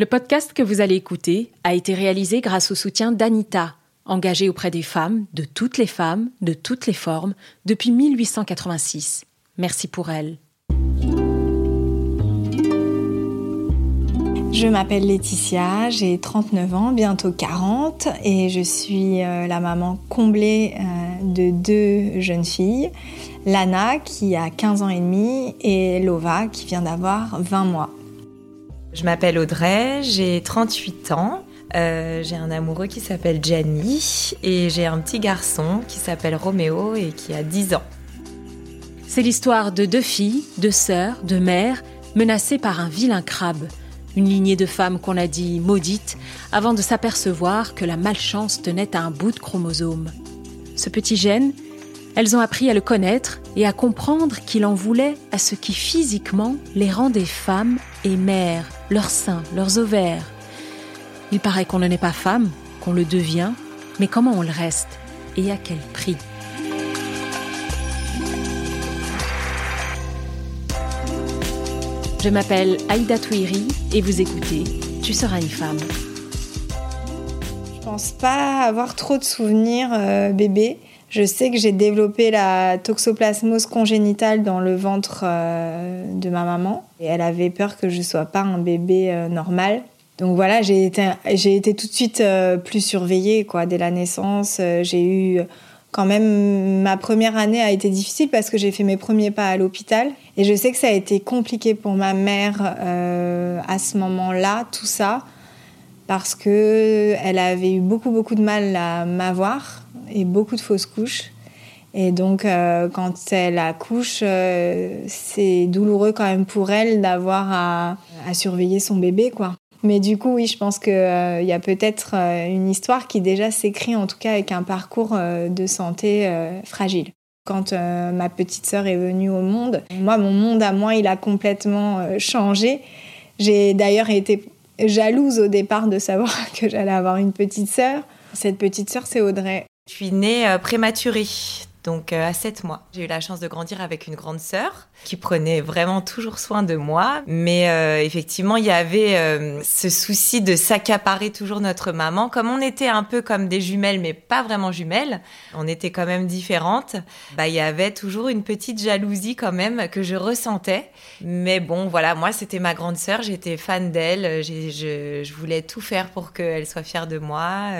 Le podcast que vous allez écouter a été réalisé grâce au soutien d'Anita, engagée auprès des femmes, de toutes les femmes, de toutes les formes, depuis 1886. Merci pour elle. Je m'appelle Laetitia, j'ai 39 ans, bientôt 40, et je suis euh, la maman comblée euh, de deux jeunes filles, Lana qui a 15 ans et demi et Lova qui vient d'avoir 20 mois. Je m'appelle Audrey, j'ai 38 ans. Euh, j'ai un amoureux qui s'appelle Gianni et j'ai un petit garçon qui s'appelle Roméo et qui a 10 ans. C'est l'histoire de deux filles, de sœurs, de mères menacées par un vilain crabe. Une lignée de femmes qu'on a dit maudites avant de s'apercevoir que la malchance tenait à un bout de chromosome. Ce petit gène, elles ont appris à le connaître et à comprendre qu'il en voulait à ce qui physiquement les rendait femmes et mères, leurs seins, leurs ovaires. Il paraît qu'on ne n'est pas femme, qu'on le devient, mais comment on le reste et à quel prix? Je m'appelle Aïda Touiri et vous écoutez Tu seras une femme. Je pense pas avoir trop de souvenirs euh, bébé. Je sais que j'ai développé la toxoplasmose congénitale dans le ventre euh, de ma maman. Et elle avait peur que je ne sois pas un bébé euh, normal. Donc voilà, j'ai été, j'ai été tout de suite euh, plus surveillée quoi, dès la naissance. j'ai eu quand même ma première année a été difficile parce que j'ai fait mes premiers pas à l'hôpital et je sais que ça a été compliqué pour ma mère à ce moment-là, tout ça, parce que elle avait eu beaucoup beaucoup de mal à m'avoir et beaucoup de fausses couches. Et donc, euh, quand elle accouche, euh, c'est douloureux quand même pour elle d'avoir à, surveiller son bébé, quoi. Mais du coup, oui, je pense qu'il euh, y a peut-être une histoire qui déjà s'écrit, en tout cas avec un parcours de santé fragile. Quand ma petite sœur est venue au monde, moi, mon monde à moi, il a complètement changé. J'ai d'ailleurs été jalouse au départ de savoir que j'allais avoir une petite sœur. Cette petite sœur, c'est Audrey. Je suis née euh, prématurée, donc euh, à 7 mois. J'ai eu la chance de grandir avec une grande sœur qui prenait vraiment toujours soin de moi. Mais euh, effectivement, il y avait euh, ce souci de s'accaparer toujours notre maman. Comme on était un peu comme des jumelles, mais pas vraiment jumelles, on était quand même différentes. Bah, il y avait toujours une petite jalousie quand même que je ressentais. Mais bon, voilà, moi, c'était ma grande sœur. J'étais fan d'elle. Je, je, voulais tout faire pour qu'elle soit fière de moi.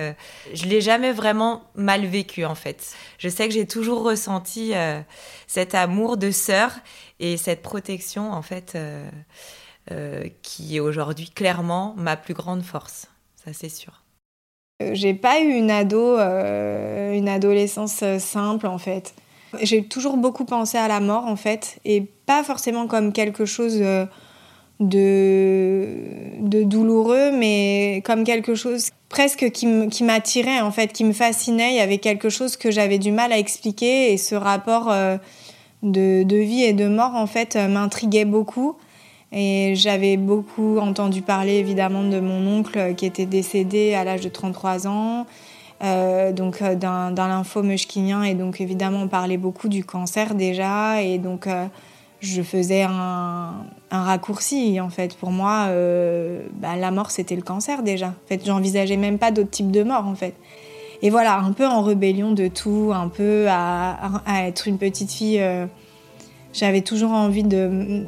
Je l'ai jamais vraiment mal vécu, en fait. Je sais que j'ai toujours ressenti cet amour de sœur et cette protection, en fait, euh, euh, qui est aujourd'hui clairement ma plus grande force. Ça, c'est sûr. Euh, j'ai pas eu une ado, une adolescence simple, en fait. J'ai toujours beaucoup pensé à la mort, en fait, et pas forcément comme quelque chose de, de douloureux, mais comme quelque chose presque qui m'attirait, en fait, qui me fascinait. Il y avait quelque chose que j'avais du mal à expliquer, et ce rapport de, vie et de mort, en fait, euh, m'intriguait beaucoup. Et j'avais beaucoup entendu parler évidemment de mon oncle qui était décédé à l'âge de 33 ans, euh, donc euh, d'un lymphome. Et donc évidemment, on parlait beaucoup du cancer déjà. Et donc je faisais un, raccourci en fait. Pour moi, bah, la mort c'était le cancer déjà. En fait, j'envisageais même pas d'autres types de mort en fait et voilà, un peu en rébellion de tout, un peu à, être une petite fille. Euh, j'avais toujours envie de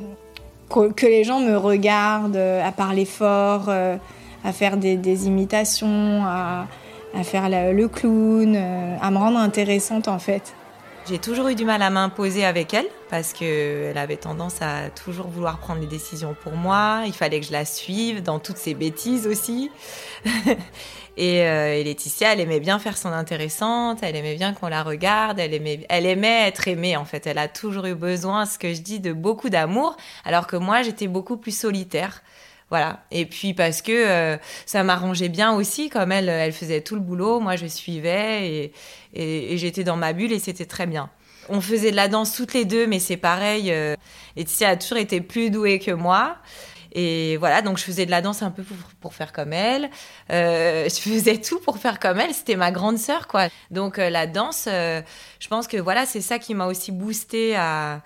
que, les gens me regardent, euh, à parler fort, euh, à faire des, imitations, à, faire le clown, à me rendre intéressante en fait. J'ai toujours eu du mal à m'imposer avec elle parce qu'elle avait tendance à toujours vouloir prendre les décisions pour moi. Il fallait que je la suive dans toutes ses bêtises aussi. Euh, et, Laetitia, elle aimait bien faire son intéressante, elle aimait bien qu'on la regarde, elle aimait, elle aimait être aimée en fait. Elle a toujours eu besoin, ce que je dis, de beaucoup d'amour, alors que moi, j'étais beaucoup plus solitaire. Voilà. Et puis parce que euh, ça m'arrangeait bien aussi, comme elle, elle faisait tout le boulot, moi je suivais et, j'étais dans ma bulle et c'était très bien. On faisait de la danse toutes les deux, mais c'est pareil. Euh, Laetitia a toujours été plus douée que moi. Et voilà, donc je faisais de la danse un peu pour, faire comme elle. Euh, je faisais tout pour faire comme elle. C'était ma grande sœur, quoi. Donc euh, la danse, euh, je pense que voilà, c'est ça qui m'a aussi boosté à,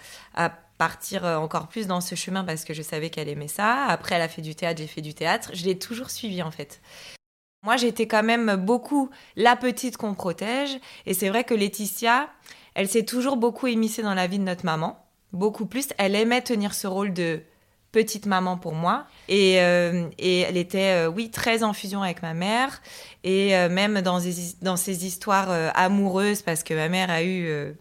partir encore plus dans ce chemin parce que je savais qu'elle aimait ça. Après, elle a fait du théâtre, j'ai fait du théâtre. Je l'ai toujours suivi en fait. Moi, j'étais quand même beaucoup la petite qu'on protège. Et c'est vrai que Laetitia, elle s'est toujours beaucoup émissée dans la vie de notre maman. Beaucoup plus. Elle aimait tenir ce rôle de petite maman pour moi. Et, euh, et elle était, euh, oui, très en fusion avec ma mère. Et euh, même dans, dans ces histoires amoureuses, parce que ma mère a eu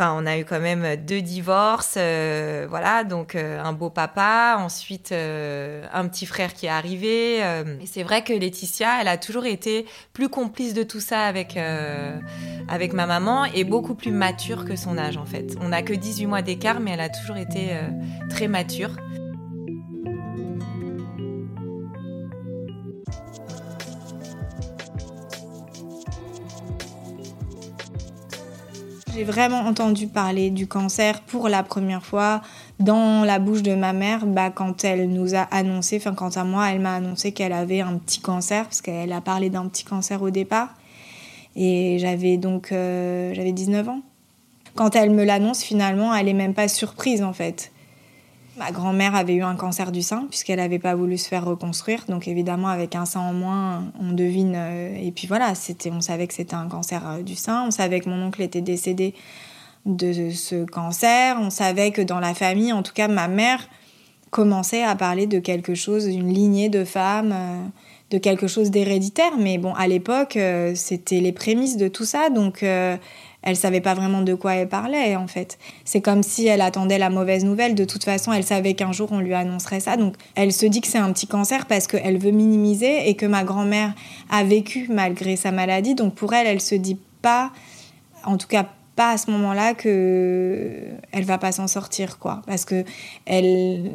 On a eu quand même deux divorces, euh, voilà, donc euh, un beau papa, ensuite euh, un petit frère qui est arrivé. c'est vrai que Laetitia, elle a toujours été plus complice de tout ça avec, avec ma maman et beaucoup plus mature que son âge en fait. On n'a que 18 mois d'écart, mais elle a toujours été très mature. J'ai vraiment entendu parler du cancer pour la première fois dans la bouche de ma mère bah, quand elle nous a annoncé, enfin quant à moi, elle m'a annoncé qu'elle avait un petit cancer, parce qu'elle a parlé d'un petit cancer au départ. Et j'avais donc euh, j'avais 19 ans. Quand elle me l'annonce, finalement, elle est même pas surprise en fait. Ma grand-mère avait eu un cancer du sein puisqu'elle n'avait pas voulu se faire reconstruire. Donc évidemment, avec un sein en moins, on devine. Euh, et puis voilà, c'était, on savait que c'était un cancer euh, du sein. On savait que mon oncle était décédé de ce cancer. On savait que dans la famille, en tout cas, ma mère commençait à parler de quelque chose, d'une lignée de femmes, euh, de quelque chose d'héréditaire. Mais bon, à l'époque, c'était les prémices de tout ça. Donc elle savait pas vraiment de quoi elle parlait en fait. C'est comme si elle attendait la mauvaise nouvelle. De toute façon, elle savait qu'un jour on lui annoncerait ça. Donc elle se dit que c'est un petit cancer parce qu'elle veut minimiser et que ma grand-mère a vécu malgré sa maladie. Donc pour elle, elle se dit pas, en tout cas pas à ce moment-là que elle va pas s'en sortir quoi, parce que elle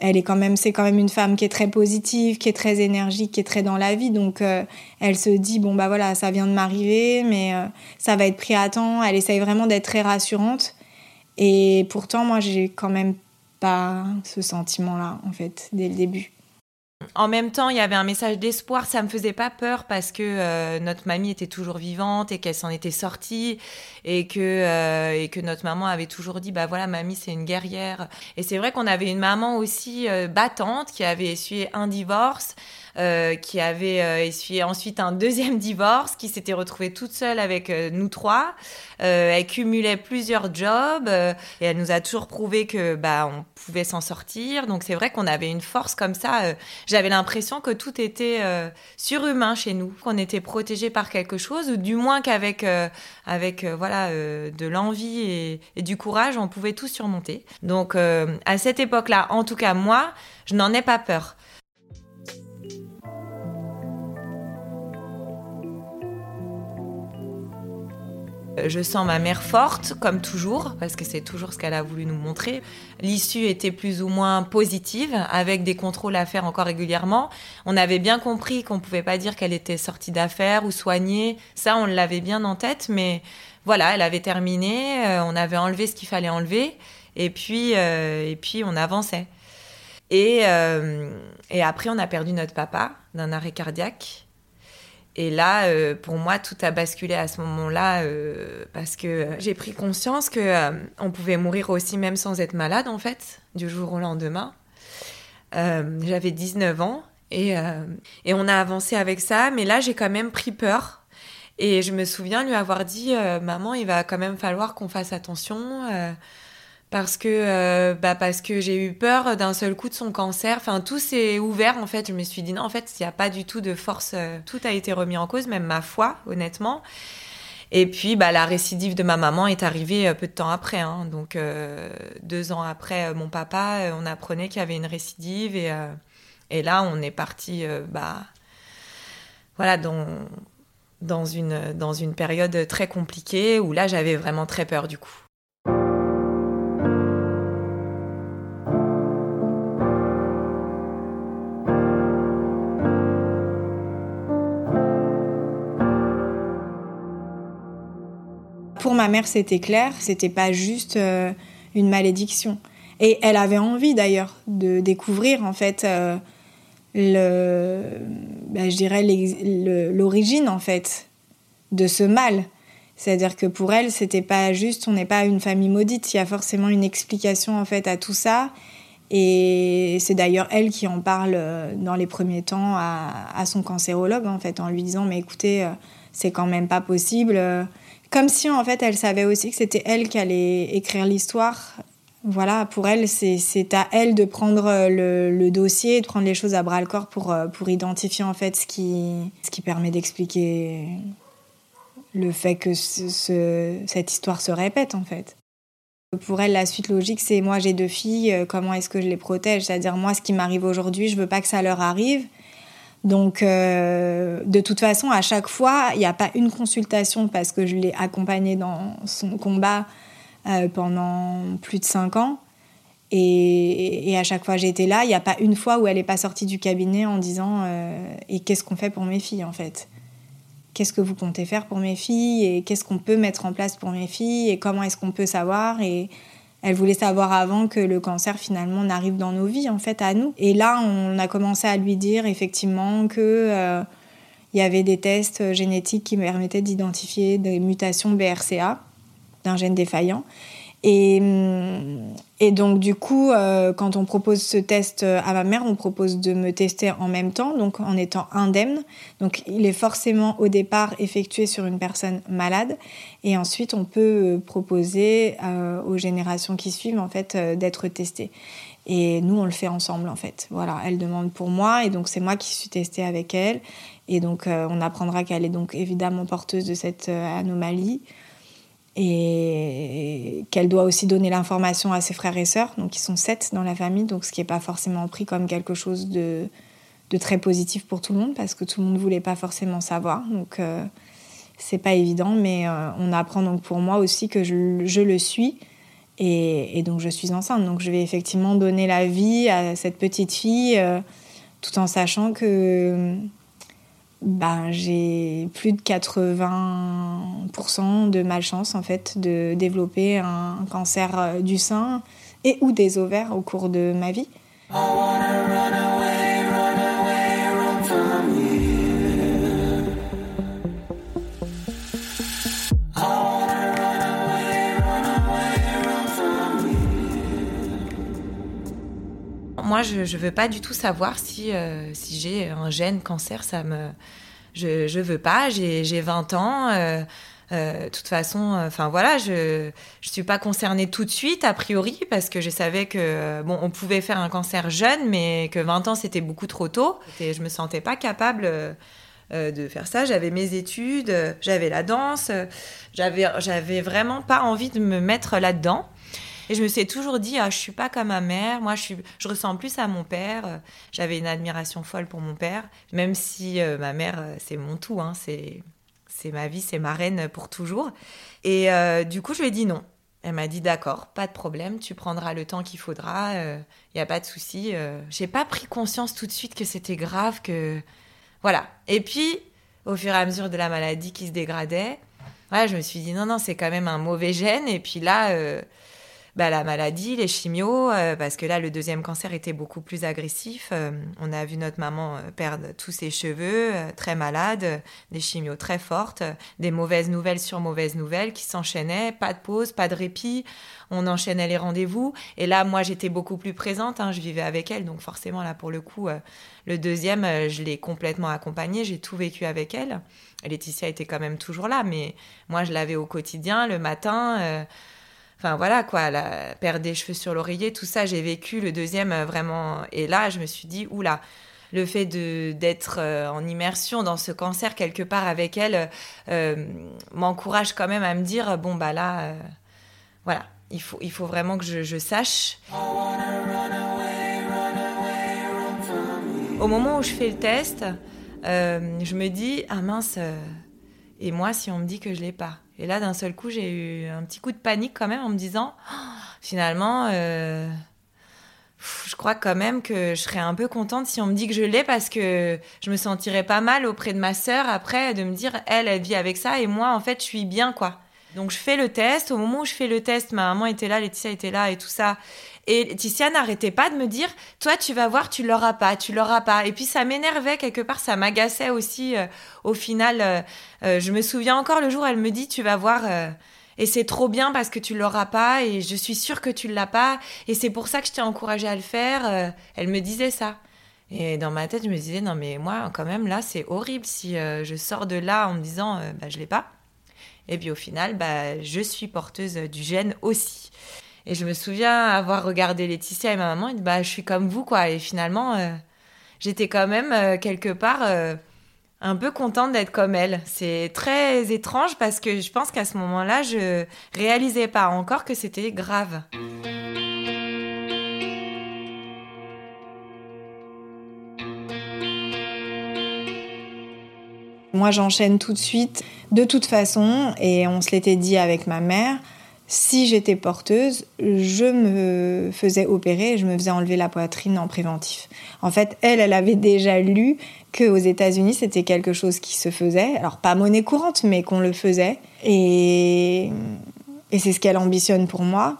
elle est quand même, c'est quand même une femme qui est très positive, qui est très énergique, qui est très dans la vie. Donc, euh, elle se dit bon bah voilà, ça vient de m'arriver, mais euh, ça va être pris à temps. Elle essaye vraiment d'être très rassurante. Et pourtant, moi, j'ai quand même pas ce sentiment-là en fait dès le début. En même temps, il y avait un message d'espoir. Ça me faisait pas peur parce que euh, notre mamie était toujours vivante et qu'elle s'en était sortie et que euh, et que notre maman avait toujours dit bah voilà, mamie c'est une guerrière. Et c'est vrai qu'on avait une maman aussi euh, battante qui avait essuyé un divorce. Euh, qui avait euh, essuyé ensuite un deuxième divorce, qui s'était retrouvée toute seule avec euh, nous trois. elle cumulait plusieurs jobs et elle nous a toujours prouvé que bah on pouvait s'en sortir. Donc c'est vrai qu'on avait une force comme ça. J'avais l'impression que tout était surhumain chez nous, qu'on était protégé par quelque chose, ou du moins qu'avec avec voilà de l'envie et, et, du courage, on pouvait tout surmonter. Donc à cette époque-là, en tout cas moi, je n'en ai pas peur. Je sens ma mère forte, comme toujours, parce que c'est toujours ce qu'elle a voulu nous montrer. L'issue était plus ou moins positive, avec des contrôles à faire encore régulièrement. On avait bien compris qu'on ne pouvait pas dire qu'elle était sortie d'affaires ou soignée. Ça, on l'avait bien en tête, mais voilà, elle avait terminé, euh, on avait enlevé ce qu'il fallait enlever, et puis, euh, et puis on avançait. Et, et après, on a perdu notre papa d'un arrêt cardiaque. Et là, euh, pour moi, tout a basculé à ce moment-là euh, parce que j'ai pris conscience que euh, on pouvait mourir aussi même sans être malade, en fait, du jour au lendemain. J'avais 19 ans et, et on a avancé avec ça, mais là, j'ai quand même pris peur. Et je me souviens lui avoir dit, maman, il va quand même falloir qu'on fasse attention parce que euh, bah parce que j'ai eu peur d'un seul coup de son cancer. Enfin, tout s'est ouvert en fait. Je me suis dit non, en fait, il n'y a pas du tout de force. Euh, tout a été remis en cause, même ma foi, honnêtement. Et puis, bah, la récidive de ma maman est arrivée euh, peu de temps après. Hein. Donc, deux ans après mon papa, on apprenait qu'il y avait une récidive. Et, et là, on est parti, bah, voilà, dans, dans, une, dans une période très compliquée où là, j'avais vraiment très peur du coup. Ma mère, c'était clair, c'était pas juste euh, une malédiction. Et elle avait envie d'ailleurs de découvrir en fait euh, le, ben, je dirais l'origine en fait de ce mal. C'est-à-dire que pour elle, c'était pas juste, on n'est pas une famille maudite. Il y a forcément une explication en fait à tout ça. Et c'est d'ailleurs elle qui en parle euh, dans les premiers temps à, son cancérologue en fait, en lui disant mais écoutez, c'est quand même pas possible. Comme si en fait elle savait aussi que c'était elle qui allait écrire l'histoire. Voilà, pour elle, c'est à elle de prendre le, le, dossier, de prendre les choses à bras le corps pour, euh, pour identifier en fait ce qui, ce qui permet d'expliquer le fait que cette histoire se répète en fait. Pour elle, la suite logique, c'est moi j'ai deux filles, euh, comment est-ce que je les protège? C'est-à-dire moi, ce qui m'arrive aujourd'hui, je veux pas que ça leur arrive. Donc, euh, de toute façon, à chaque fois, il n'y a pas une consultation parce que je l'ai accompagnée dans son combat euh, pendant plus de cinq ans. Et, à chaque fois j'étais là, il n'y a pas une fois où elle n'est pas sortie du cabinet en disant Et qu'est-ce qu'on fait pour mes filles en fait? Qu'est-ce que vous comptez faire pour mes filles? Et qu'est-ce qu'on peut mettre en place pour mes filles? Et comment est-ce qu'on peut savoir? Elle voulait savoir avant que le cancer finalement n'arrive dans nos vies en fait à nous. Et là on a commencé à lui dire effectivement que euh, il y avait des tests génétiques qui permettaient d'identifier des mutations BRCA d'un gène défaillant et, et, donc, du coup, euh, quand on propose ce test à ma mère, on propose de me tester en même temps, donc en étant indemne. Donc, il est forcément au départ effectué sur une personne malade. Et ensuite, on peut proposer euh, aux générations qui suivent, en fait, euh, d'être testées. Et nous, on le fait ensemble, en fait. Voilà, elle demande pour moi, et donc c'est moi qui suis testée avec elle. Et donc, on apprendra qu'elle est donc évidemment porteuse de cette anomalie et qu'elle doit aussi donner l'information à ses frères et sœurs, donc ils sont sept dans la famille, donc ce qui n'est pas forcément pris comme quelque chose de, de, très positif pour tout le monde, parce que tout le monde ne voulait pas forcément savoir, donc euh, c'est pas évident, mais euh, on apprend donc pour moi aussi que je, le suis, et, et, donc je suis enceinte, donc je vais effectivement donner la vie à cette petite fille, euh, tout en sachant que ben, j'ai plus de 80% de malchance en fait de développer un cancer euh, du sein et ou des ovaires au cours de ma vie. moi, je veux pas du tout savoir si, euh, si j'ai un gène cancer. Ça me, je veux pas. J'ai 20 ans. Euh, euh, de toute façon, enfin voilà, je ne suis pas concernée tout de suite, a priori, parce que je savais que, bon, on pouvait faire un cancer jeune, mais que 20 ans, c'était beaucoup trop tôt. Et je me sentais pas capable de faire ça. J'avais mes études, j'avais la danse, j'avais vraiment pas envie de me mettre là-dedans. Et je me suis toujours dit, ah, je suis pas comme ma mère, moi je, ressemble plus à mon père. J'avais une admiration folle pour mon père, même si euh, ma mère, euh, c'est mon tout, hein, c'est, c'est ma vie, c'est ma reine pour toujours. Et euh, du coup, je lui ai dit non. Elle m'a dit d'accord, pas de problème, tu prendras le temps qu'il faudra, il n'y a pas de souci. J'ai pas pris conscience tout de suite que c'était grave, que voilà. Et puis, au fur et à mesure de la maladie qui se dégradait, ouais, je me suis dit non non, c'est quand même un mauvais gène. Et puis là, bah, la maladie, les chimios, euh, parce que là, le deuxième cancer était beaucoup plus agressif. Euh, on a vu notre maman euh, perdre tous ses cheveux, très malade, des chimios très fortes, des mauvaises nouvelles sur mauvaises nouvelles qui s'enchaînaient, pas de pause, pas de répit. On enchaînait les rendez-vous. Et là, moi, j'étais beaucoup plus présente, hein, je vivais avec elle, donc forcément, là, pour le coup, le deuxième, je l'ai complètement accompagnée, j'ai tout vécu avec elle. Laetitia était quand même toujours là, mais moi, je l'avais au quotidien, le matin. Enfin voilà quoi, la perdre des cheveux sur l'oreiller, tout ça, j'ai vécu le deuxième euh, vraiment. Et là, je me suis dit, oula, le fait d'être euh, en immersion dans ce cancer quelque part avec elle euh, m'encourage quand même à me dire, bon bah là, voilà, il faut, il faut vraiment que je, sache. Au moment où je fais le test, je me dis, ah mince, et moi si on me dit que je l'ai pas? Et là, d'un seul coup, j'ai eu un petit coup de panique quand même en me disant, oh, finalement, euh, je crois quand même que je serais un peu contente si on me dit que je l'ai parce que je me sentirais pas mal auprès de ma sœur après de me dire, elle, elle vit avec ça et moi, en fait, je suis bien, quoi. Donc je fais le test. Au moment où je fais le test, ma maman était là, Laetitia était là et tout ça. Et Laetitia n'arrêtait pas de me dire, toi tu vas voir, tu l'auras pas, tu l'auras pas. Et puis ça m'énervait quelque part, ça m'agaçait aussi. Euh, au final, euh, euh, je me souviens encore le jour, elle me dit, tu vas voir. et c'est trop bien parce que tu l'auras pas et je suis sûre que tu l'as pas et c'est pour ça que je t'ai encouragée à le faire. elle me disait ça. Et dans ma tête, je me disais, non, mais moi, quand même, là, c'est horrible si je sors de là en me disant, bah, je l'ai pas. Et puis au final, bah, je suis porteuse du gène aussi. Et je me souviens avoir regardé Laetitia et ma maman et dit, bah, je suis comme vous, quoi. Et finalement, euh, j'étais quand même euh, quelque part euh, un peu contente d'être comme elle. C'est très étrange parce que je pense qu'à ce moment-là, je réalisais pas encore que c'était grave. Moi, j'enchaîne tout de suite. De toute façon, et on se l'était dit avec ma mère, si j'étais porteuse, je me faisais opérer je me faisais enlever la poitrine en préventif. En fait, elle, elle avait déjà lu qu'aux États-Unis, c'était quelque chose qui se faisait. Alors, pas monnaie courante, mais qu'on le faisait. Et, et c'est ce qu'elle ambitionne pour moi.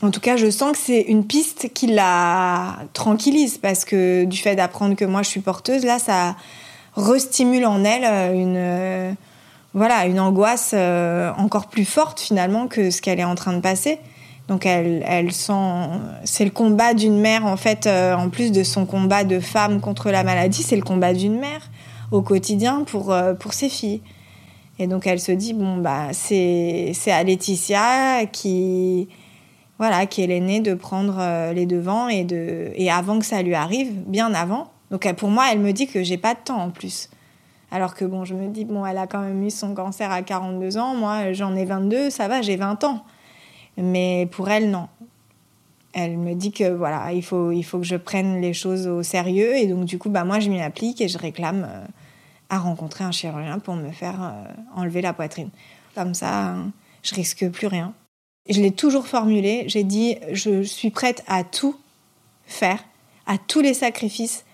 En tout cas, je sens que c'est une piste qui la tranquillise parce que du fait d'apprendre que moi je suis porteuse, là, ça, restimule en elle euh, une voilà une angoisse euh, encore plus forte finalement que ce qu'elle est en train de passer. Donc elle, sent, c'est le combat d'une mère en fait, en plus de son combat de femme contre la maladie, c'est le combat d'une mère au quotidien pour, pour ses filles. Et donc elle se dit bon bah c'est c'est à Laetitia qui voilà qui est l'aînée de prendre les devants et de et avant que ça lui arrive, bien avant, donc pour moi, elle me dit que j'ai pas de temps en plus. Alors que bon, je me dis, bon, elle a quand même eu son cancer à 42 ans, moi j'en ai 22, ça va, j'ai 20 ans. Mais pour elle, non. Elle me dit que voilà, il faut, il faut que je prenne les choses au sérieux. Et donc du coup, bah, moi je m'y applique et je réclame euh, à rencontrer un chirurgien pour me faire euh, enlever la poitrine. Comme ça, je risque plus rien. Je l'ai toujours formulé, j'ai dit, je suis prête à tout faire, à tous les sacrifices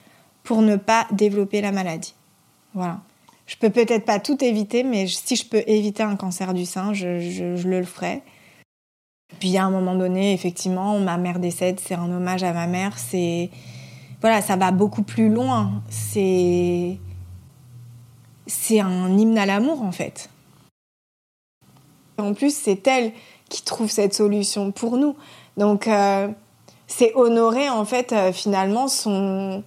pour ne pas développer la maladie. Voilà. Je peux peut-être pas tout éviter, mais si je peux éviter un cancer du sein, je, le ferai. Puis à un moment donné, effectivement, ma mère décède, c'est un hommage à ma mère. C'est voilà, ça va beaucoup plus loin. C'est c'est un hymne à l'amour en fait. En plus, c'est elle qui trouve cette solution pour nous. Donc euh, c'est honorer en fait euh, finalement son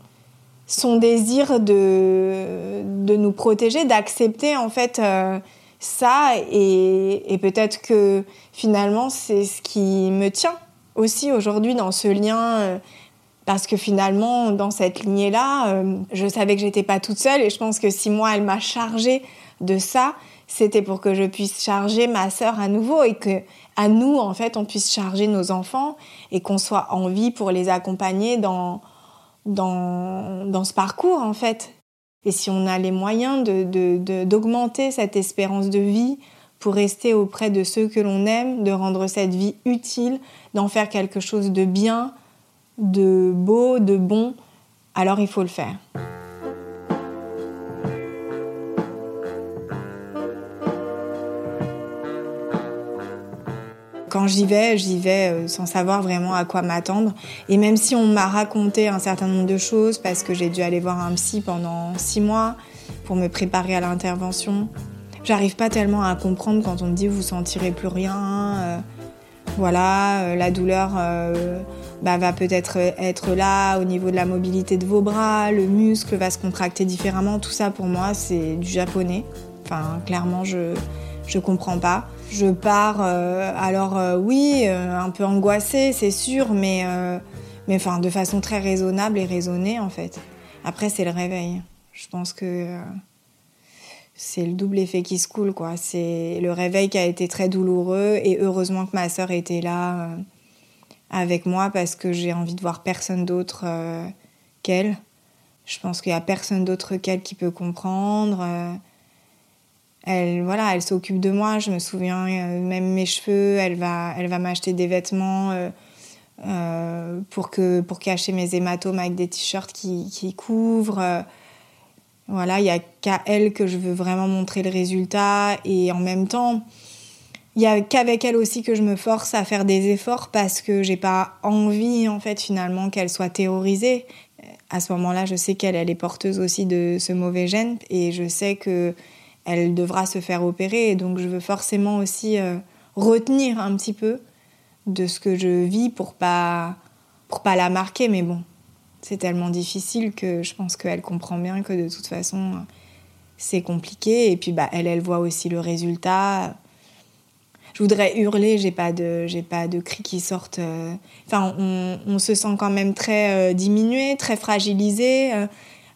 son désir de, de nous protéger, d'accepter en fait euh, ça et, peut-être que finalement c'est ce qui me tient aussi aujourd'hui dans ce lien euh, parce que finalement dans cette lignée là euh, je savais que j'étais pas toute seule et je pense que si moi elle m'a chargée de ça c'était pour que je puisse charger ma sœur à nouveau et que à nous en fait on puisse charger nos enfants et qu'on soit en vie pour les accompagner dans dans, dans ce parcours en fait. Et si on a les moyens d'augmenter de, de, cette espérance de vie pour rester auprès de ceux que l'on aime, de rendre cette vie utile, d'en faire quelque chose de bien, de beau, de bon, alors il faut le faire. Quand j'y vais, j'y vais euh, sans savoir vraiment à quoi m'attendre. Et même si on m'a raconté un certain nombre de choses, parce que j'ai dû aller voir un psy pendant six mois pour me préparer à l'intervention, j'arrive pas tellement à comprendre quand on me dit vous sentirez plus rien. Euh, voilà, euh, la douleur bah, va peut-être être là au niveau de la mobilité de vos bras, le muscle va se contracter différemment. Tout ça pour moi, c'est du japonais. Enfin, clairement, je je comprends pas. Je pars, euh, alors euh, oui, euh, un peu angoissée, c'est sûr, mais, mais de façon très raisonnable et raisonnée, en fait. Après, c'est le réveil. Je pense que c'est le double effet qui se coule, quoi. C'est le réveil qui a été très douloureux, et heureusement que ma sœur était là avec moi, parce que j'ai envie de voir personne d'autre qu'elle. Je pense qu'il n'y a personne d'autre qu'elle qui peut comprendre elle voilà elle s'occupe de moi je me souviens euh, même mes cheveux elle va elle va m'acheter des vêtements euh, euh, pour que pour cacher mes hématomes avec des t-shirts qui, qui couvrent voilà il y a qu'à elle que je veux vraiment montrer le résultat et en même temps il y a qu'avec elle aussi que je me force à faire des efforts parce que j'ai pas envie en fait finalement qu'elle soit terrorisée. À ce moment-là, je sais qu'elle elle est porteuse aussi de ce mauvais gène et je sais que elle devra se faire opérer donc je veux forcément aussi euh, retenir un petit peu de ce que je vis pour pas pour pas la marquer mais bon, c'est tellement difficile que je pense qu'elle comprend bien que de toute façon c'est compliqué et puis bah elle elle voit aussi le résultat je voudrais hurler, j'ai pas de, j'ai pas de cris qui sortent. Euh. Enfin, on, se sent quand même très euh, diminué, très fragilisé.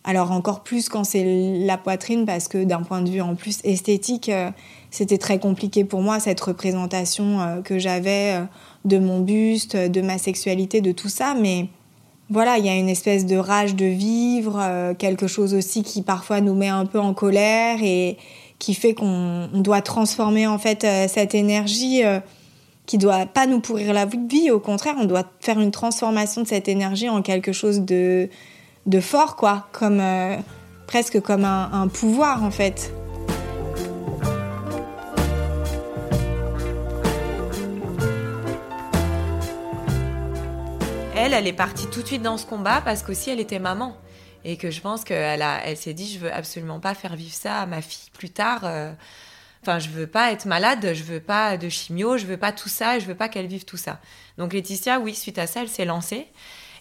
Euh. alors encore plus quand c'est la poitrine, parce que d'un point de vue en plus esthétique, c'était très compliqué pour moi cette représentation que j'avais de mon buste, de ma sexualité, de tout ça. Mais voilà, il y a une espèce de rage de vivre, quelque chose aussi qui parfois nous met un peu en colère et qui fait qu'on doit transformer en fait euh, cette énergie euh, qui doit pas nous pourrir la vie, au contraire, on doit faire une transformation de cette énergie en quelque chose de, de fort, quoi, comme euh, presque comme un, pouvoir en fait. Elle, elle est partie tout de suite dans ce combat parce qu'aussi elle était maman et que je pense qu'elle a, elle s'est dit, je veux absolument pas faire vivre ça à ma fille plus tard. Euh. Enfin, je veux pas être malade, je veux pas de chimio, je veux pas tout ça, et je veux pas qu'elle vive tout ça. Donc Laetitia, oui, suite à ça, elle s'est lancée.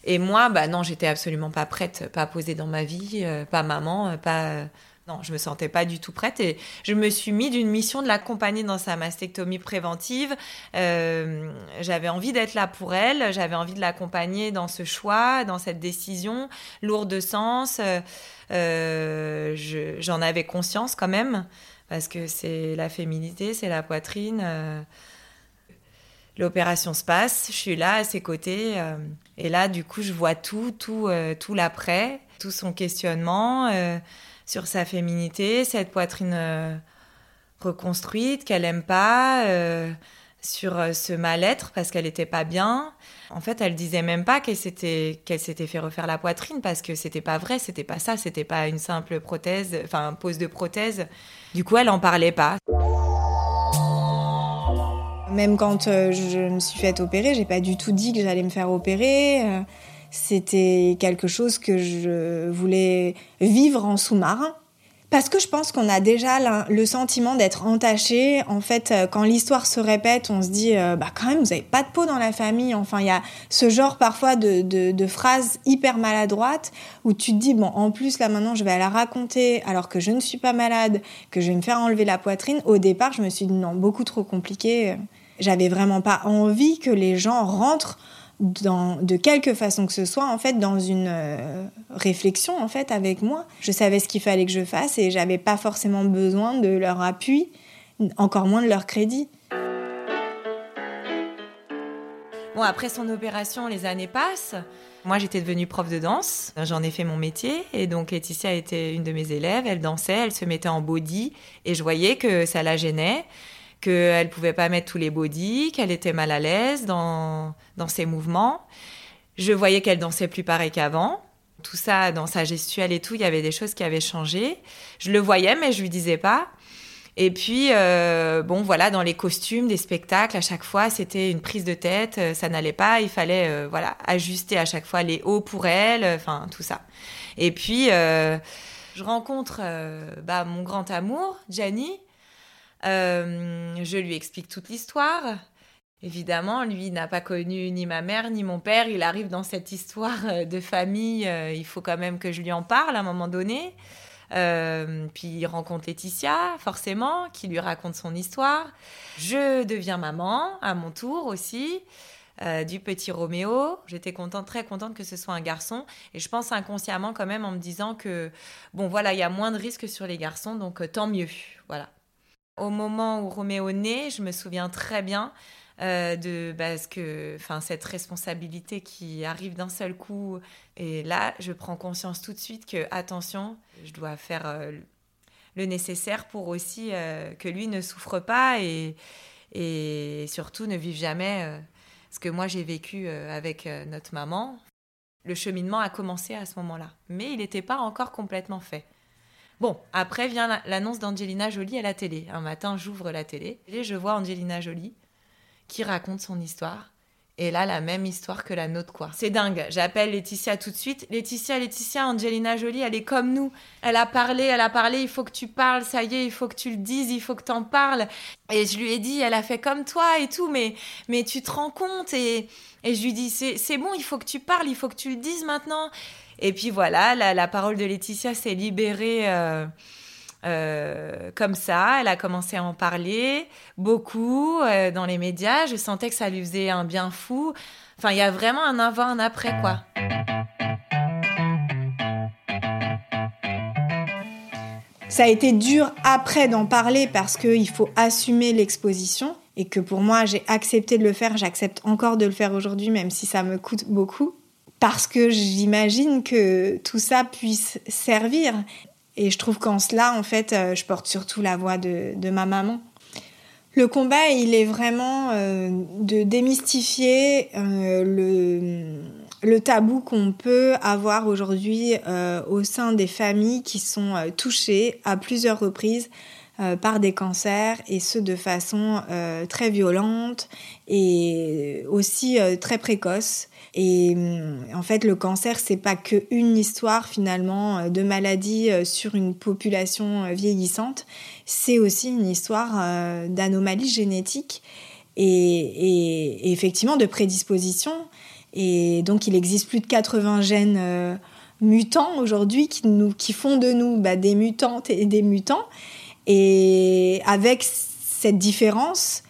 Et moi, bah non, j'étais absolument pas prête, pas posée dans ma vie, euh, pas maman, euh, pas non, je me sentais pas du tout prête et je me suis mis d'une mission de l'accompagner dans sa mastectomie préventive. Euh, j'avais envie d'être là pour elle, j'avais envie de l'accompagner dans ce choix, dans cette décision lourde de sens. Euh, j'en avais conscience quand même parce que c'est la féminité, c'est la poitrine. Euh. L'opération se passe, je suis là à ses côtés et là du coup je vois tout, tout, tout l'après, tout son questionnement sur sa féminité, cette poitrine euh, reconstruite qu'elle aime pas, euh, sur euh, ce mal-être parce qu'elle était pas bien. En fait, elle disait même pas qu'elle s'était qu'elle s'était fait refaire la poitrine parce que c'était pas vrai, c'était pas ça, c'était pas une simple prothèse, enfin pose de prothèse. Du coup, elle en parlait pas. Même quand je me suis fait opérer, j'ai pas du tout dit que j'allais me faire opérer. C'était quelque chose que je voulais vivre en sous-marin. Parce que je pense qu'on a déjà le sentiment d'être entaché. En fait, euh, quand l'histoire se répète, on se dit, euh, bah quand même, vous n'avez pas de peau dans la famille. Enfin, il y a ce genre parfois de, de, phrases hyper maladroites où tu te dis, bon, en plus, là maintenant, je vais la raconter alors que je ne suis pas malade, que je vais me faire enlever la poitrine. Au départ, je me suis dit, non, beaucoup trop compliqué. J'avais vraiment pas envie que les gens rentrent de quelque façon que ce soit, en fait, dans une euh, réflexion, en fait, avec moi. Je savais ce qu'il fallait que je fasse et j'avais pas forcément besoin de leur appui, encore moins de leur crédit. Bon, après son opération, les années passent. Moi, j'étais devenue prof de danse. J'en ai fait mon métier. Et donc, Laetitia était une de mes élèves. Elle dansait, elle se mettait en body. Et je voyais que ça la gênait qu'elle pouvait pas mettre tous les bodys, qu'elle était mal à l'aise dans, dans ses mouvements. Je voyais qu'elle dansait plus pareil qu'avant. Tout ça, dans sa gestuelle et tout, il y avait des choses qui avaient changé. Je le voyais, mais je lui disais pas. Et puis, euh, bon, voilà, dans les costumes des spectacles, à chaque fois, c'était une prise de tête, euh, ça n'allait pas, il fallait, euh, voilà, ajuster à chaque fois les hauts pour elle, enfin, tout ça. Et puis, je rencontre bah, mon grand amour, Gianni, je lui explique toute l'histoire. Évidemment, lui n'a pas connu ni ma mère ni mon père. Il arrive dans cette histoire euh, de famille. Euh, il faut quand même que je lui en parle à un moment donné. puis il rencontre Laetitia, forcément, qui lui raconte son histoire. Je deviens maman à mon tour aussi. du petit Roméo. J'étais contente, très contente que ce soit un garçon. Et je pense inconsciemment quand même en me disant que, bon voilà, il y a moins de risques sur les garçons, donc tant mieux. Voilà. Au moment où Roméo naît, je me souviens très bien euh, de parce que enfin cette responsabilité qui arrive d'un seul coup. Et là je prends conscience tout de suite que attention je dois faire euh, le nécessaire pour aussi euh, que lui ne souffre pas et, et surtout ne vive jamais ce que moi j'ai vécu avec notre maman. Le cheminement a commencé à ce moment-là mais il n'était pas encore complètement fait Bon, après vient l'annonce d'Angelina Jolie à la télé. Un matin, j'ouvre la télé et je vois Angelina Jolie qui raconte son histoire. Et là, la même histoire que la nôtre, quoi. C'est dingue. J'appelle Laetitia tout de suite. Laetitia, Laetitia, Angelina Jolie, elle est comme nous. Elle a parlé, elle a parlé, il faut que tu parles, ça y est, il faut que tu le dises, il faut que tu en parles. Et je lui ai dit, elle a fait comme toi et tout, mais, mais tu te rends compte et, et je lui dis, c'est bon, il faut que tu parles, il faut que tu le dises maintenant. Et puis voilà, la, parole de Laetitia s'est libérée. Euh, euh, comme ça. Elle a commencé à en parler beaucoup euh, dans les médias. Je sentais que ça lui faisait un bien fou. Enfin, il y a vraiment un avant, un après, quoi. Ça a été dur après d'en parler parce qu'il faut assumer l'exposition et que pour moi j'ai accepté de le faire, j'accepte encore de le faire aujourd'hui même si ça me coûte beaucoup parce que j'imagine que tout ça puisse servir et je trouve qu'en cela, en fait, euh, je porte surtout la voix de, ma maman. Le combat, il est vraiment euh, de démystifier euh, le, le, tabou qu'on peut avoir aujourd'hui au sein des familles qui sont touchées à plusieurs reprises par des cancers et ce de façon très violente et aussi très précoce. Et en fait, le cancer, c'est pas que une histoire finalement euh, de maladie euh, sur une population euh, vieillissante. C'est aussi une histoire d'anomalie génétique et, effectivement de prédisposition. Et donc, il existe plus de 80 gènes mutants aujourd'hui qui, qui font de nous bah, des mutantes et des mutants. Et avec cette différence,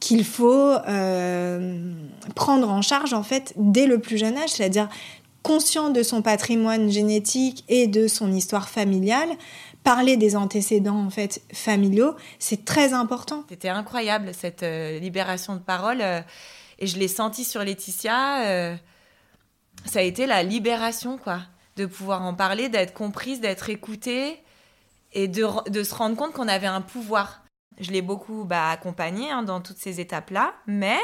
qu'il faut euh, prendre en charge en fait dès le plus jeune âge, c'est-à-dire conscient de son patrimoine génétique et de son histoire familiale, parler des antécédents en fait familiaux, c'est très important. C'était incroyable cette euh, libération de parole euh, et je l'ai senti sur Laetitia. ça a été la libération quoi, de pouvoir en parler, d'être comprise, d'être écoutée et de, se rendre compte qu'on avait un pouvoir. Je l'ai beaucoup bah, accompagné hein, dans toutes ces étapes-là, mais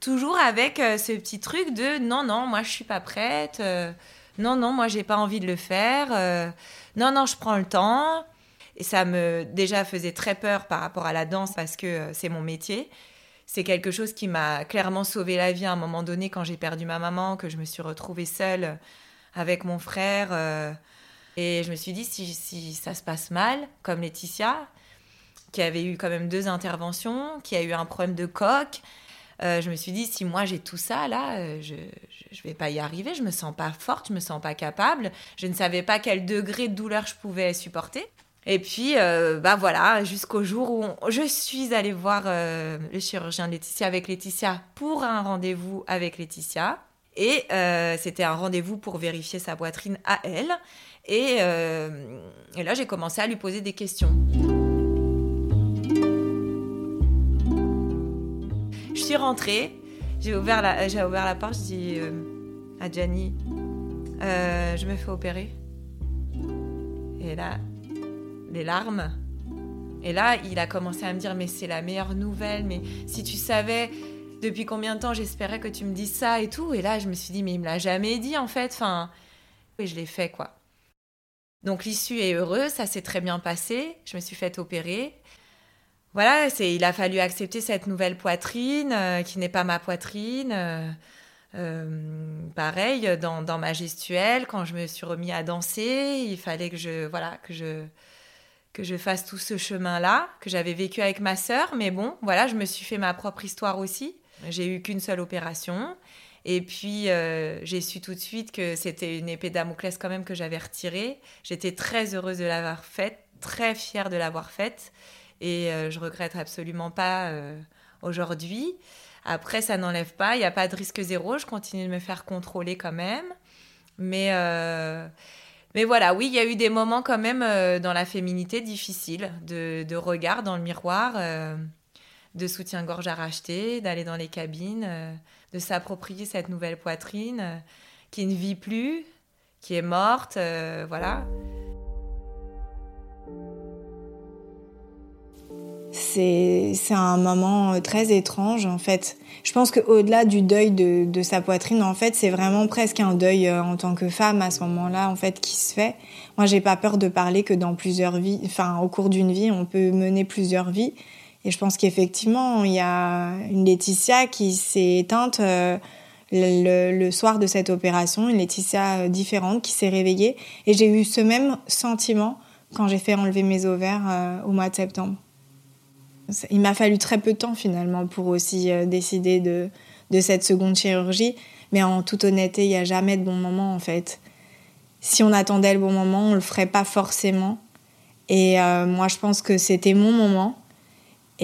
toujours avec euh, ce petit truc de non, non, moi je suis pas prête, euh, non, non, moi j'ai pas envie de le faire, euh, non, non, je prends le temps. Et ça me déjà faisait très peur par rapport à la danse parce que c'est mon métier. C'est quelque chose qui m'a clairement sauvé la vie à un moment donné quand j'ai perdu ma maman, que je me suis retrouvée seule avec mon frère. Et je me suis dit, si, ça se passe mal, comme Laetitia, qui avait eu quand même deux interventions, qui a eu un problème de coque. Euh, je me suis dit, si moi j'ai tout ça, là, euh, je ne vais pas y arriver, je me sens pas forte, je me sens pas capable, je ne savais pas quel degré de douleur je pouvais supporter. Et puis, euh, bah voilà, jusqu'au jour où je suis allée voir le chirurgien Laetitia avec Laetitia pour un rendez-vous avec Laetitia. Et c'était un rendez-vous pour vérifier sa poitrine à elle. Et, et là, j'ai commencé à lui poser des questions. Je suis rentrée, j'ai ouvert, la, ouvert la porte, je dis euh, à Gianni, euh, je me fais opérer. Et là, les larmes. Et là, il a commencé à me dire, mais c'est la meilleure nouvelle, mais si tu savais depuis combien de temps j'espérais que tu me dises ça et tout. Et là, je me suis dit, mais il me l'a jamais dit en fait. Enfin, je l'ai fait quoi. Donc l'issue est heureuse, ça s'est très bien passé. Je me suis fait opérer voilà, c'est, il a fallu accepter cette nouvelle poitrine euh, qui n'est pas ma poitrine. Euh, euh, pareil, dans, dans, ma gestuelle, quand je me suis remis à danser, il fallait que je, voilà, que je, que je fasse tout ce chemin-là, que j'avais vécu avec ma sœur. Mais bon, voilà, je me suis fait ma propre histoire aussi. J'ai eu qu'une seule opération. Et puis, j'ai su tout de suite que c'était une épée Damoclès quand même que j'avais retirée. J'étais très heureuse de l'avoir faite, très fière de l'avoir faite et euh, je regrette absolument pas euh, aujourd'hui. Après, ça n'enlève pas, il n'y a pas de risque zéro, je continue de me faire contrôler quand même. Mais, euh, mais voilà, oui, il y a eu des moments quand même dans la féminité difficiles, de, de regard dans le miroir, de soutien-gorge à racheter, d'aller dans les cabines, de s'approprier cette nouvelle poitrine qui ne vit plus, qui est morte, voilà. c'est un moment très étrange en fait. Je pense qu'au-delà du deuil de, de, sa poitrine, en fait, c'est vraiment presque un deuil euh, en tant que femme à ce moment-là, en fait, qui se fait. Moi, j'ai pas peur de parler que dans plusieurs vies, enfin, au cours d'une vie, on peut mener plusieurs vies. Et je pense qu'effectivement, il y a une Laetitia qui s'est éteinte euh, le, soir de cette opération, une Laetitia euh, différente qui s'est réveillée. Et j'ai eu ce même sentiment quand j'ai fait enlever mes ovaires au mois de septembre. Il m'a fallu très peu de temps finalement pour aussi euh, décider de, de cette seconde chirurgie. Mais en toute honnêteté, il n'y a jamais de bon moment en fait. Si on attendait le bon moment, on le ferait pas forcément. Et euh, moi, je pense que c'était mon moment.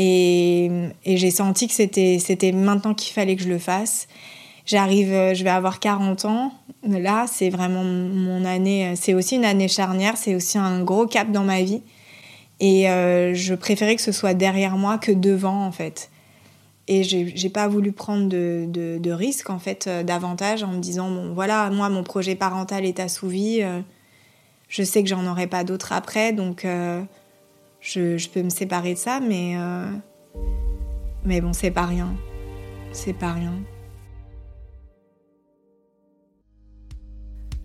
Et, j'ai senti que c'était, maintenant qu'il fallait que je le fasse. J'arrive, euh, je vais avoir 40 ans. Là, c'est vraiment mon année. C'est aussi une année charnière. C'est aussi un gros cap dans ma vie. Et euh, je préférais que ce soit derrière moi que devant, en fait. Et j'ai pas voulu prendre de, de, risques, en fait, euh, davantage en me disant, bon, voilà, moi, mon projet parental est assouvi. Euh, je sais que j'en aurai pas d'autres après, donc je, peux me séparer de ça, mais, mais bon, c'est pas rien. C'est pas rien.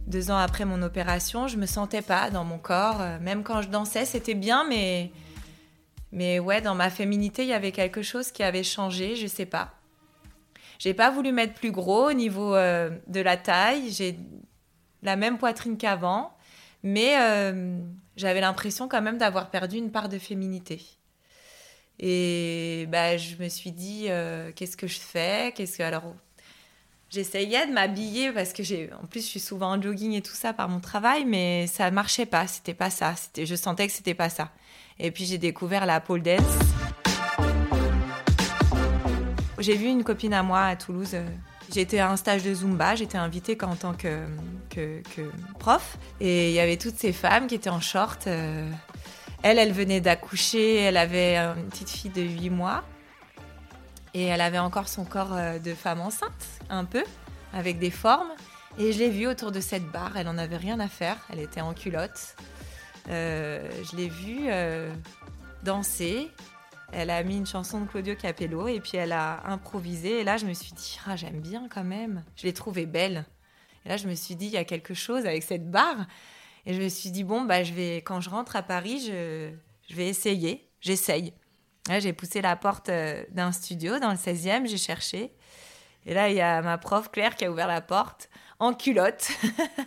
Deux ans après mon opération, je me sentais pas dans mon corps. Euh, même quand je dansais, c'était bien, mais mais ouais, dans ma féminité, il y avait quelque chose qui avait changé. Je sais pas. J'ai pas voulu mettre plus gros au niveau euh, de la taille. J'ai la même poitrine qu'avant, mais euh, j'avais l'impression quand même d'avoir perdu une part de féminité. Et bah, je me suis dit, qu'est-ce que je fais? Qu'est-ce que alors J'essayais de m'habiller parce que j'ai, en plus, je suis souvent en jogging et tout ça par mon travail, mais ça marchait pas. C'était pas ça. C'était, je sentais que c'était pas ça. Et puis j'ai découvert la pole dance. J'ai vu une copine à moi à Toulouse. J'étais à un stage de Zumba, j'étais invitée en tant que, prof. Et il y avait toutes ces femmes qui étaient en short. Euh, elle, elle venait d'accoucher, elle avait une petite fille de 8 mois. Et elle avait encore son corps euh, de femme enceinte, un peu, avec des formes. Et je l'ai vue autour de cette barre, elle n'en avait rien à faire, elle était en culotte. Euh, je l'ai vue danser. Elle a mis une chanson de Claudio Capello et puis elle a improvisé. Et là, je me suis dit, ah, j'aime bien quand même. Je l'ai trouvée belle. Et là, je me suis dit, il y a quelque chose avec cette barre. Et je me suis dit, bon, bah, je vais, quand je rentre à Paris, je, je vais essayer. J'essaye j'ai poussé la porte euh, d'un studio dans le 16e, j'ai cherché. Et là, il y a ma prof Claire qui a ouvert la porte en culotte,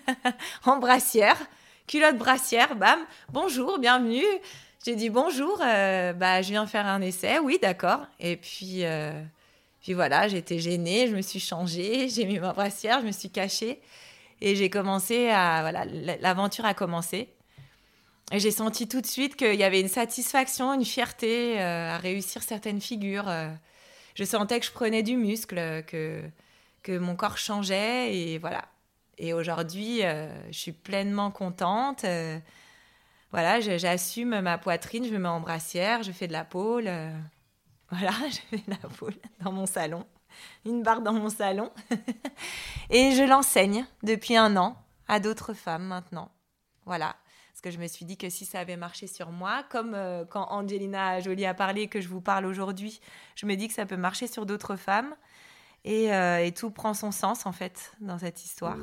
en brassière, culotte brassière, bam, bonjour, bienvenue. J'ai dit bonjour, euh, bah, je viens faire un essai, oui, d'accord. Et puis, euh, puis voilà, j'étais gênée, je me suis changée, j'ai mis ma brassière, je me suis cachée. Et j'ai commencé à. Voilà, l'aventure a commencé. Et j'ai senti tout de suite qu'il y avait une satisfaction, une fierté euh, à réussir certaines figures. Je sentais que je prenais du muscle, que, que mon corps changeait et voilà. Et aujourd'hui, je suis pleinement contente. Voilà, j'assume ma poitrine, je me mets en brassière, je fais de la pôle. voilà, je fais de la pôle dans mon salon. Une barre dans mon salon. et je l'enseigne depuis un an à d'autres femmes maintenant. Voilà. Parce que je me suis dit que si ça avait marché sur moi, comme euh, quand Angelina Jolie a parlé que je vous parle aujourd'hui, je me dis que ça peut marcher sur d'autres femmes. Et, euh, et, tout prend son sens en fait dans cette histoire.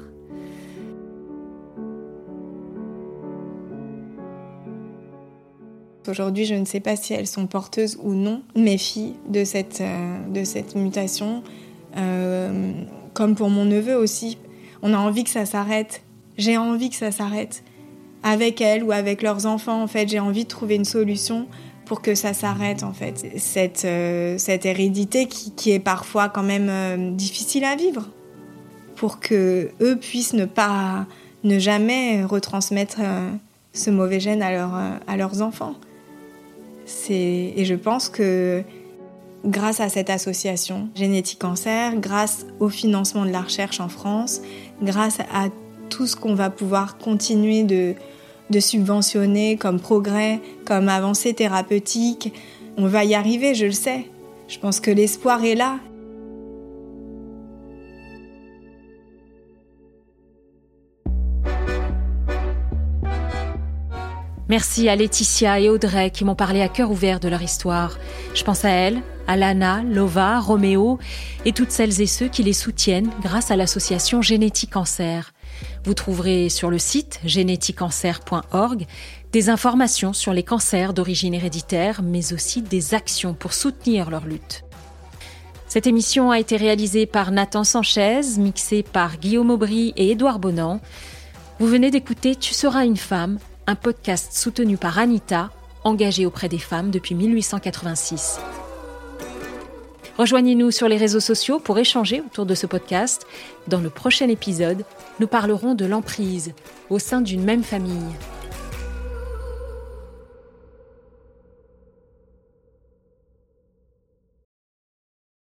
Aujourd'hui, je ne sais pas si elles sont porteuses ou non, mes filles, de cette, euh, mutation. comme pour mon neveu aussi. On a envie que ça s'arrête. J'ai envie que ça s'arrête avec elles ou avec leurs enfants. En fait, j'ai envie de trouver une solution pour que ça s'arrête en fait. Cette, euh, hérédité qui, est parfois quand même euh, difficile à vivre pour que eux puissent ne pas, ne jamais retransmettre euh, ce mauvais gène à leurs enfants. Et je pense que grâce à cette association Génétique Cancer, grâce au financement de la recherche en France, grâce à tout ce qu'on va pouvoir continuer de, subventionner comme progrès, comme avancée thérapeutique. On va y arriver, je le sais. Je pense que l'espoir est là. Merci à Laetitia et Audrey qui m'ont parlé à cœur ouvert de leur histoire. Je pense à elles, à Lana, Lova, Roméo et toutes celles et ceux qui les soutiennent grâce à l'association Génétique Cancer. Vous trouverez sur le site génétiquecancer.org des informations sur les cancers d'origine héréditaire, mais aussi des actions pour soutenir leur lutte. Cette émission a été réalisée par Nathan Sanchez, mixée par Guillaume Aubry et Édouard Bonan. Vous venez d'écouter Tu seras une femme, un podcast soutenu par Anita, engagée auprès des femmes depuis 1886. Rejoignez-nous sur les réseaux sociaux pour échanger autour de ce podcast. Dans le prochain épisode, nous parlerons de l'emprise au sein d'une même famille.